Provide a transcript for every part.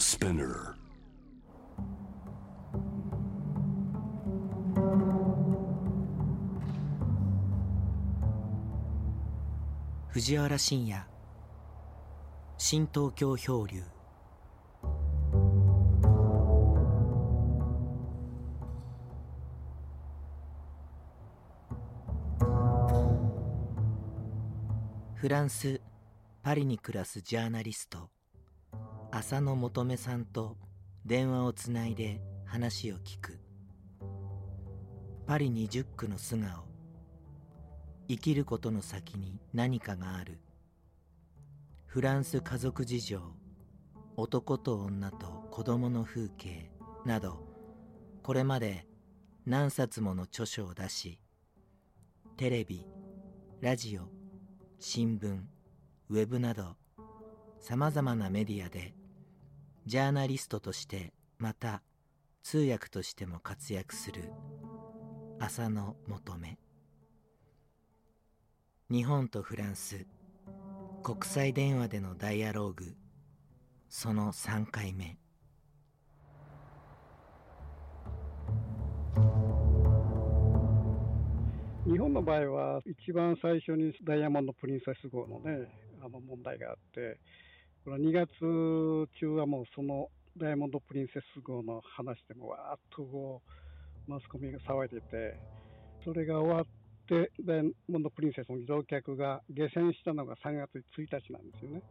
Spinner. 藤原信也。新東京漂流。フランス・パリに暮らすジャーナリスト。浅野求めさんと電話をつないで話を聞く。パリ20区の素顔。生きることの先に何かがある。フランス家族事情。男と女と子供の風景。など。これまで何冊もの著書を出し。テレビラジオ新聞ウェブなど。さまざまなメディアでジャーナリストとしてまた通訳としても活躍する浅野求。め日本とフランス国際電話でのダイアローグその3回目。日本の場合は一番最初にダイヤモンド・プリンセス号のねあの問題があってこの2月中はもうそのダイヤモンド・プリンセス号の話でもわーっとこうマスコミが騒いでてそれが終わってダイヤモンド・プリンセスの乗客が下船したのが3月1日なんですよね。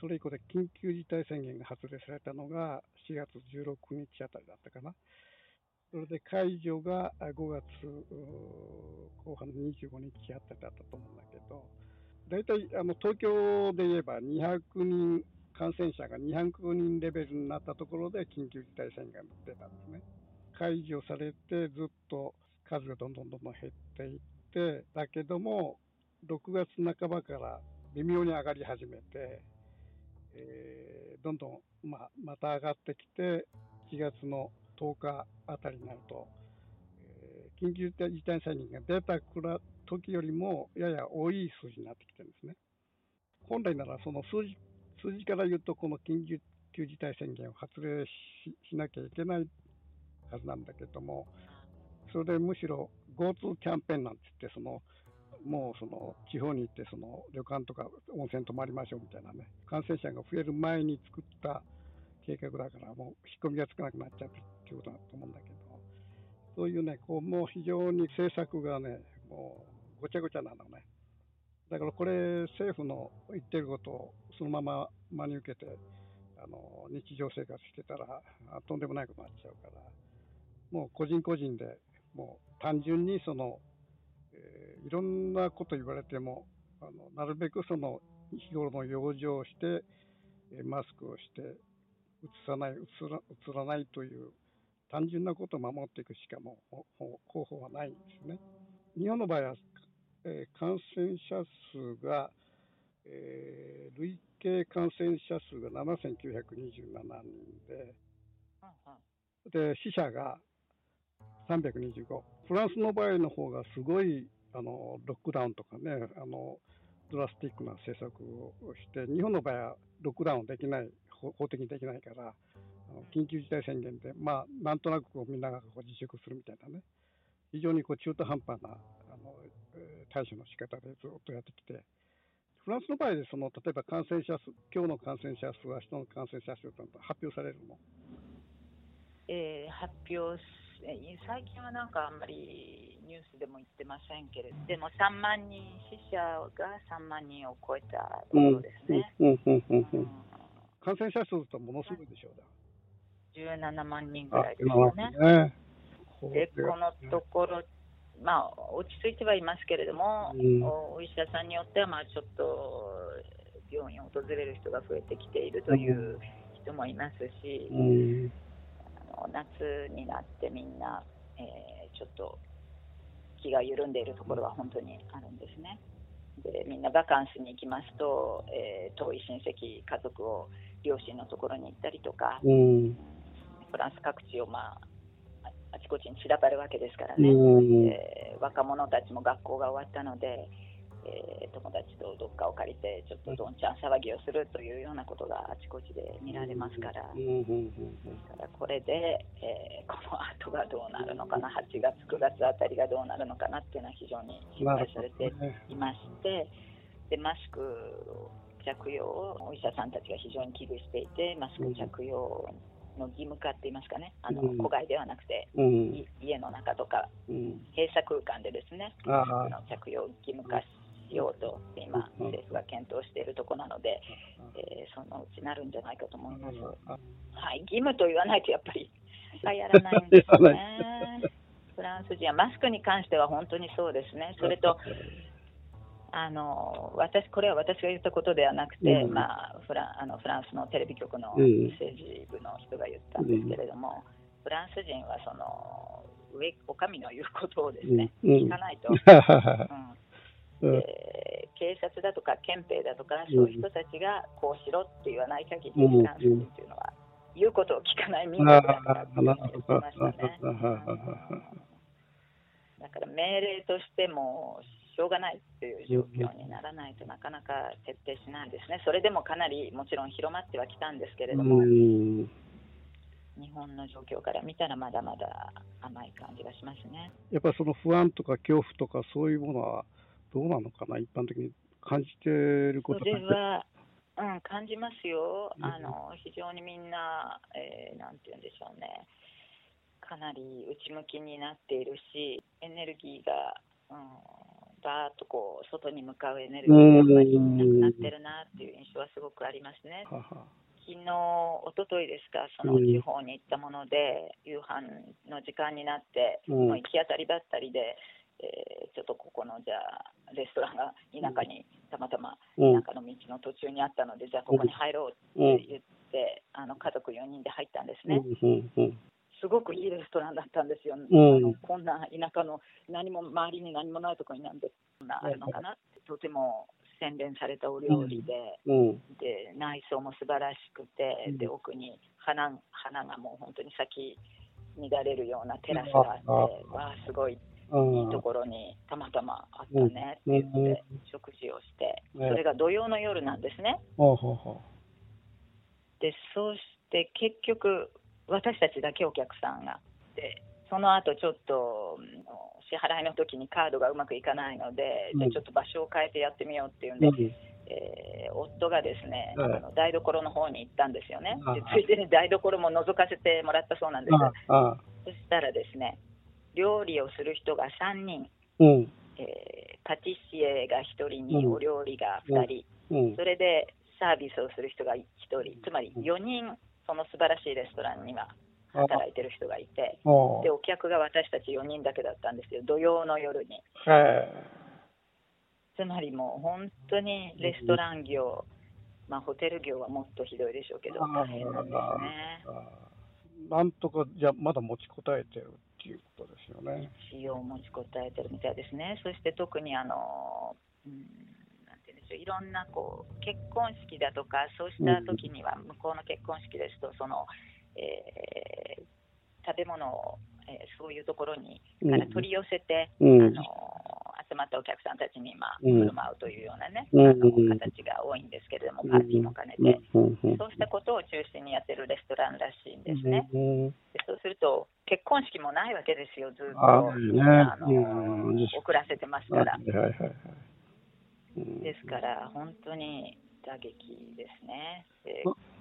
それ以降で緊急事態宣言が発令されたのが4月16日あたりだったかな。それで解除が5月後半の25日あたりだったと思うんだけど、大体あの東京で言えば200人、感染者が200人レベルになったところで緊急事態宣言が出たんですね。解除されてずっと数がどんどんどんどん減っていって、だけども、6月半ばから微妙に上がり始めて、えーどんどん、まあ、また上がってきて、4月の10日あたりになると、緊急事態宣言が出たくら時よりもやや多い数字になってきてるんですね。本来ならその数字数字から言うと、この緊急事態宣言を発令しなきゃいけないはずなんだけども、それでむしろ GoTo キャンペーンなんて言って、そのもうその地方に行ってその旅館とか温泉泊まりましょうみたいなね、感染者が増える前に作った計画だから、もう引っ込みがつかなくなっちゃうっていうことだと思うんだけど、そういうね、こうもう非常に政策がね、もうごちゃごちゃなのね。だからこれ、政府の言ってることをそのまま真に受けて、あの日常生活してたら、とんでもないことになっちゃうから、もう個人個人で、もう単純にその、えーいろんなこと言われても、あのなるべくその日頃の養生をして、マスクをして、うつさない、うつらうつらないという単純なことを守っていくしかもう方法はないんですね。日本の場合は、えー感染者数が、えー累計感染者数が7927人で、で死者が325、フランスの場合の方がすごいあのロックダウンとかねあの、ドラスティックな政策をして、日本の場合はロックダウンできない、法的にできないから、緊急事態宣言で、まあ、なんとなくこうみんながこう自粛するみたいなね、非常にこう中途半端なあの、えー対処の仕方でずっとやってきて、フランスの場合でその例えば感染者数、今日の感染者数、明日の感染者数と発表されるの？えー発表最近はなんかあんまりニュースでも言ってませんけれど、でも3万人、死者が3万人を超えたところですね。うんうんうんうんうん感染者数とものすごいでしょう17万人ぐだ。らいですよね。ね。で、このところ、まあ、落ち着いてはいますけれども、うんおお医者さんによっては、まあ、ちょっと病院を訪れる人が増えてきているという人もいますし、うんあの夏になってみんな、えーちょっと気が緩んでいるところは本当にあるんですね。でみんなバカンスに行きますと、えー遠い親戚、家族を両親のところに行ったりとか、うんフランス各地を、まあ、ああちこちに散らばるわけですからね、うん。えー若者たちも学校が終わったので、えー、友達とどっかを借りてちょっとどんちゃん騒ぎをするというようなことがあちこちで見られますから、ですからこれで、えー、この後がどうなるのかな8月9月あたりがどうなるのかなっていうのは非常に心配されていまして、でマスク着用をお医者さんたちが非常に危惧していてマスク着用の義務化って言いますかね、あの、うん、戸外ではなくて、うん、家の中とか、うん、閉鎖空間でですね、マスクの着用を義務化しようと今、政府が検討しているところなので、えー、そのうちなるんじゃないかと思います。はい、義務と言わないとやっぱり、やらないん ですね。フランス人はマスクに関しては本当にそうですね。それとあの私これは私が言ったことではなくて、うん、まあ、フラあのフランスのテレビ局の政治部の人が言ったんですけれども、うん、フランス人はその上お上の言うことをですね、うん、聞かないと、で警察だとか憲兵だとかそういう人たちがこうしろって言わない限り、フランス人というのは言うことを聞かない民族だったって言ってましたね。だから命令としてもしょうがないっていう状況にならないとなかなか徹底しないですね、それでもかなりもちろん広まってはきたんですけれども、日本の状況から見たらまだまだ甘い感じがしますね。やっぱりその不安とか恐怖とかそういうものはどうなのかな、一般的に感じてることそれは、うん、感じますよ、あの非常にみんな、えー、なんて言うんでしょうね。かなり内向きになっているしエネルギーが、うん、バーッとこう外に向かうエネルギーがあん。まりなくなってるなっていう印象はすごくありますね。昨日、おとといですか、その地方に行ったもので、夕飯の時間になって、もう行き当たりばったりで、えー、ちょっとここのじゃあレストランが田舎にたまたま田舎の道の途中にあったので、じゃあここに入ろうって言って、あの家族4人で入ったんですね。すごくいいレストランだったんですよ、うん、こんな田舎の何も周りに何もないところになんでこんなあるのかなって、とても洗練されたお料理で。うん、で内装も素晴らしくて、で奥に花花がもう本当に咲き乱れるようなテラスがあって、わあ、すごい。いいところにたまたまあったねって言って食事をして、それが土曜の夜なんですね。でそうして結局私たちだけお客さんが。でその後ちょっと支払いの時にカードがうまくいかないので、うん、じゃちょっと場所を変えてやってみようっていうんで、うん、えー、夫がですね、あの台所の方に行ったんですよね。でついでに台所も覗かせてもらったそうなんです。そしたらですね料理をする人が3人、うん、えー、パティシエが1人にお料理が2人、それでサービスをする人が1人。つまり4人その素晴らしいレストランには働いてる人がいて、でお客が私たち4人だけだったんですよ、土曜の夜に。つまりもう本当にレストラン業、まあ、ホテル業はもっとひどいでしょうけど、大変なんですね。なんとかじゃまだ持ちこたえてるっていうことですよね。一応持ちこたえてるみたいですね。そして特にあの、うんですよいろんなこう結婚式だとかそうした時には向こうの結婚式ですとその、えー、食べ物を、えー、そういうところにから取り寄せて、うん、あの集まったお客さんたちに、まあ、振る舞うというようなね、うん、あの形が多いんですけれども、パーティーも兼ねて、そうしたことを中心にやってるレストランらしいんですね。でそうすると、結婚式もないわけですよ、ずっと、あの遅らせてますから。ですから、本当に打撃ですね。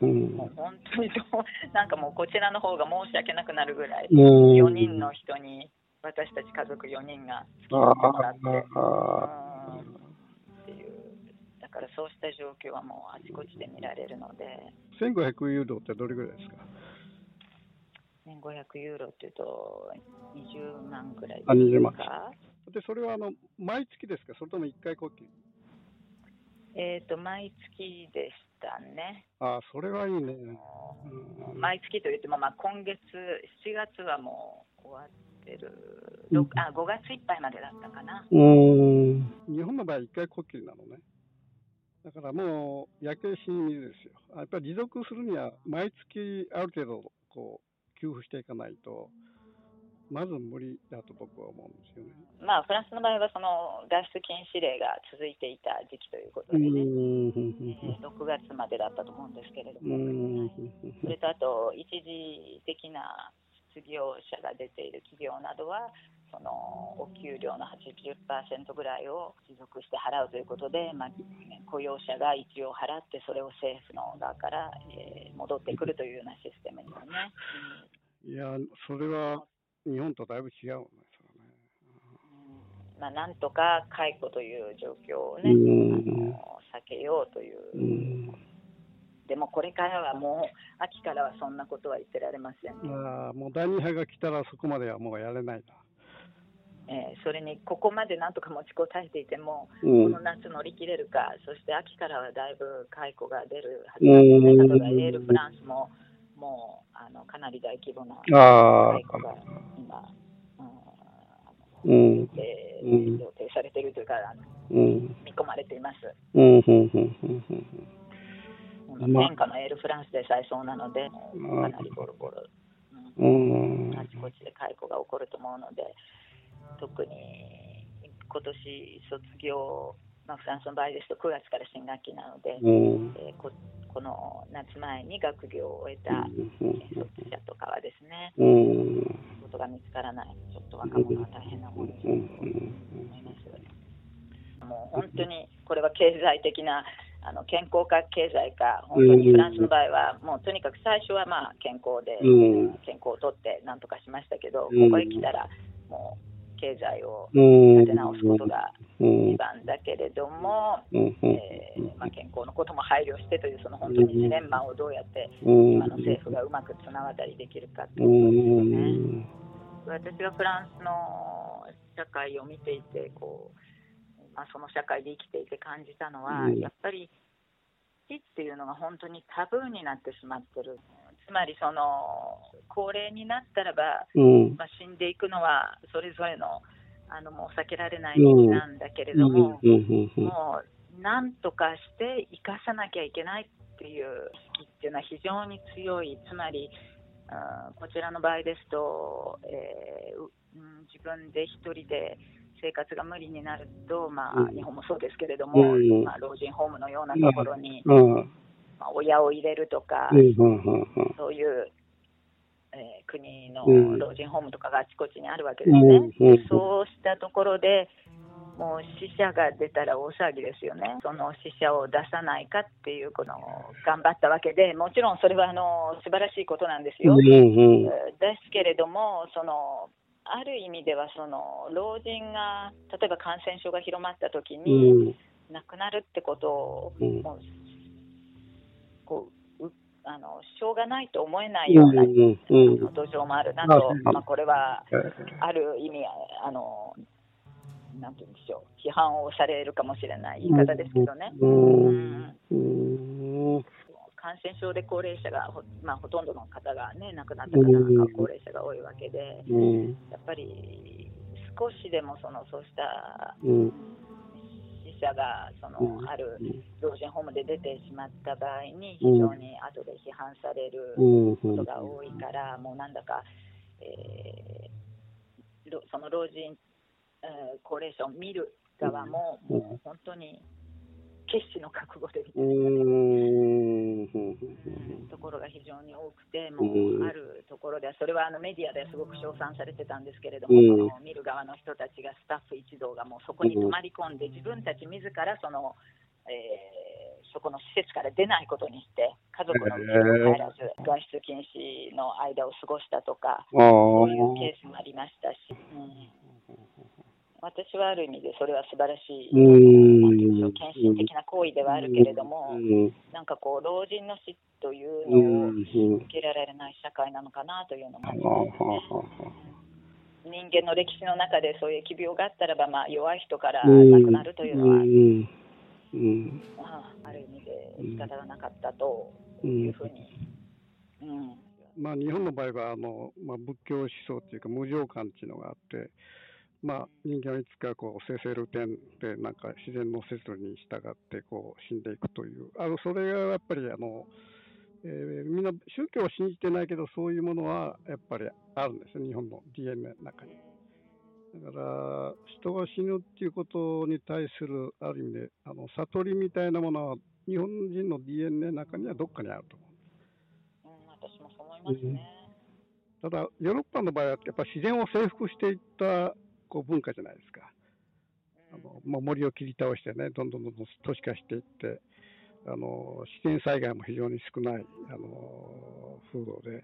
うん、もう本当にどう、なんかもうこちらの方が申し訳なくなるぐらい、4人の人に、私たち家族4人が付き合ってもらって、っていう、だからそうした状況はもうあちこちで見られるので。1500ユーロってどれぐらいですか？1500ユーロっていうと、20万ぐらいですか？あ20万でそれはあの毎月ですか、それとも1回呼吸えっ、ー、と、毎月でしたね。あそれはいいね。うん、毎月といっても、まあ、今月、7月はもう終わってる、うん、あ5月いっぱいまでだったかな。うん日本の場合、1回呼吸なのね。だからもう、焼け死にですよ。やっぱり持続するには、毎月ある程度、こう、給付していかないと、まず無理だと僕は思うんですよね。まあ、フランスの場合はその外出禁止令が続いていた時期ということでね、えー6月までだったと思うんですけれども、それとあと、一時的な失業者が出ている企業などは、そのお給料の80%ぐらいを持続して払うということで、まあ、雇用者が一応払って、それを政府の側から、えー、戻ってくるというようなシステムですね。いや、それは日本とだいぶ違うね、それね。まあ、なんとか解雇という状況をね、避けようという。でもこれからはもう、秋からはそんなことは言ってられません、あもう第2波が来たらそこまではもうやれないな。えー、それにここまでなんとか持ちこたえていても、うん、この夏乗り切れるか、そして秋からはだいぶ解雇が出るはずなんですね、例えばエールフランスももうあのかなり大規模な解雇が今、うん、予定されているというか、うん、見込まれています。うん天下のエールフランスでさえそうなので、かなりボロボロ、うん、あちこちで解雇が起こると思うので。特に今年卒業、まあ、フランスの場合ですと9月から新学期なので、うん、えー、ここの夏前に学業を終えた卒者とかはですね、うん、仕事が見つからない、ちょっと若者は大変なものだと思います。もう本当にこれは経済的なあの健康か経済か、本当にフランスの場合は、もうとにかく最初はまあ健康で、健康をとってなんとかしましたけど、ここへ来たら、もう経済を立て直すことが一番だけれども、えー、まあ、健康のことも配慮してというその本当にジレンマをどうやって今の政府がうまく綱渡りできるかということですね。私がフランスの社会を見ていてこう、まあ、その社会で生きていて感じたのは、やっぱり死っていうのが本当にタブーになってしまってる。つまりその高齢になったらば、うん、まあ、死んでいくのはそれぞれのあのもう避けられない道なんだけれども、うん、もうなんとかして生かさなきゃいけないっていう意識っていうのは非常に強い、つまり、うん、こちらの場合ですと、えー、うん、自分で一人で生活が無理になると、まあ、日本もそうですけれども、まあ、老人ホームのようなところに、まあ、親を入れるとか、そういう、えー、国の老人ホームとかがあちこちにあるわけですね。そうしたところでもう死者が出たら大騒ぎですよね、その死者を出さないかっていうこの頑張ったわけで、もちろんそれはあの素晴らしいことなんですよ。ですけれども、そのある意味ではその老人が例えば感染症が広まった時に、亡くなるってことを、もうこうあのしょうがないと思えないような、うんうん、土壌もあるなと、まあ、これはある意味あの、なんて言うんでしょう、批判をされるかもしれない言い方ですけどね。感染症で高齢者がほ,、まあ、ほとんどの方が、ね、亡くなった方が高齢者が多いわけで、やっぱり少しでもそのそうした者がその、ある老人ホームで出てしまった場合に非常に後で批判されることが多いから、もうなんだか、えー、その老人、えー、高齢者を見る側ももう本当に決死の覚悟で見てるところが非常に多くて、もうあるところでは、それはあのメディアですごく称賛されてたん。ですけれども、その見る側の人たちが、スタッフ一同がもうそこに泊まり込ん。で、自分たち自らその、えー、そこの施設から出ないことにして、家族の家に帰らず、外出禁止の間を過ごしたとか、そういうケースもありましたし。うん私はある意味でそれは素晴らしい、献身的な行為ではあるけれども、なんかこう、老人の死というのを受けられない社会なのかなというのもありますね。人間の歴史の中でそういう疫病があったらば、まあ、弱い人から亡くなるというのは、まあ、ある意味で仕方がなかったというふうに。うん。まあ、日本の場合はあの、まあ、仏教思想というか無常観っていうのがあって、まあ、人間はいつかこう生成ル点でなんか自然の摂理に従ってこう死んでいくというあのそれがやっぱりあのえー、みんな宗教を信じてないけど、そういうものはやっぱりあるんですよ、日本の DNA の中に。だから、人が死ぬっていうことに対する、ある意味で、あの悟りみたいなものは、日本人の DNA の中にはどっかにあると思う。うん、私もそう思いますね。ただ、ヨーロッパの場合は、やっぱ自然を征服していったこう文化じゃないですか。あのまあ、森を切り倒してね、どんどんどんどん都市化していって、あの自然災害も非常に少ないあの風土で、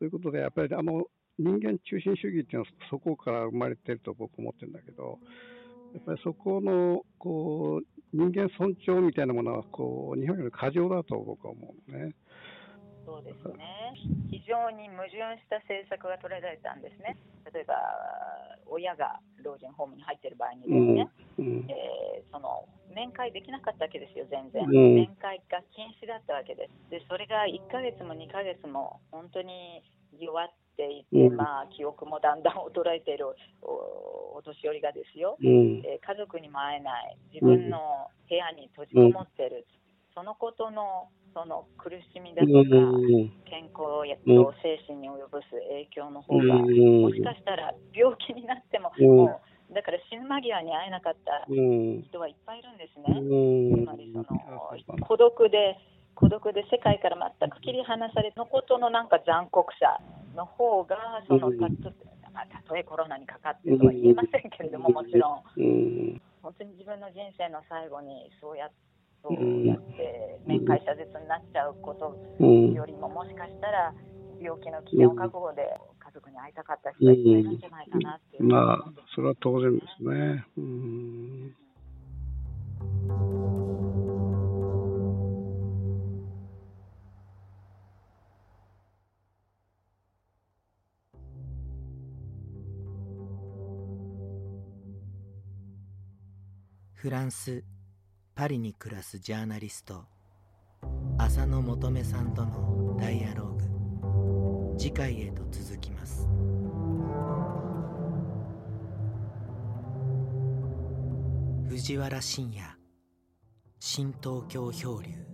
そういうことで、やっぱりあの人間中心主義っていうのはそこから生まれてると僕思ってるんだけど、やっぱりそこのこう人間尊重みたいなものはこう日本より過剰だと僕は思うね。そうですね。非常に矛盾した政策が取られたんですね。例えば、親が老人ホームに入っている場合にですね、うん。うん、えー、その面会できなかったわけですよ、全然。うん、面会が禁止だったわけです。で、それが1ヶ月も2ヶ月も本当に弱っていて、まあ、記憶もだんだん衰えているお年寄りがですよ、えー、家族にも会えない、自分の部屋に閉じこもっている、そのことのその苦しみだとか、健康やと精神に及ぼす影響の方が、もしかしたら病気になっても、もうだから死ぬ間際に会えなかった人はいっぱいいるんですね。つまりその孤独で孤独で世界から全く切り離されのことのなんか残酷さの方がそのたとえコロナにかかってとは言えませんけれどももちろん。本当に自分の人生の最後にそうやってそうやって面会謝絶になっちゃうことよりも、もしかしたら病気の危険を覚悟で家族に会いたかった人がいるんじゃないかなっていう、まあ、それは当然ですね。うん。フランスパリに暮らすジャーナリスト浅野求さんとのダイアローグ。次回へと続きます。藤原信也新東京漂流。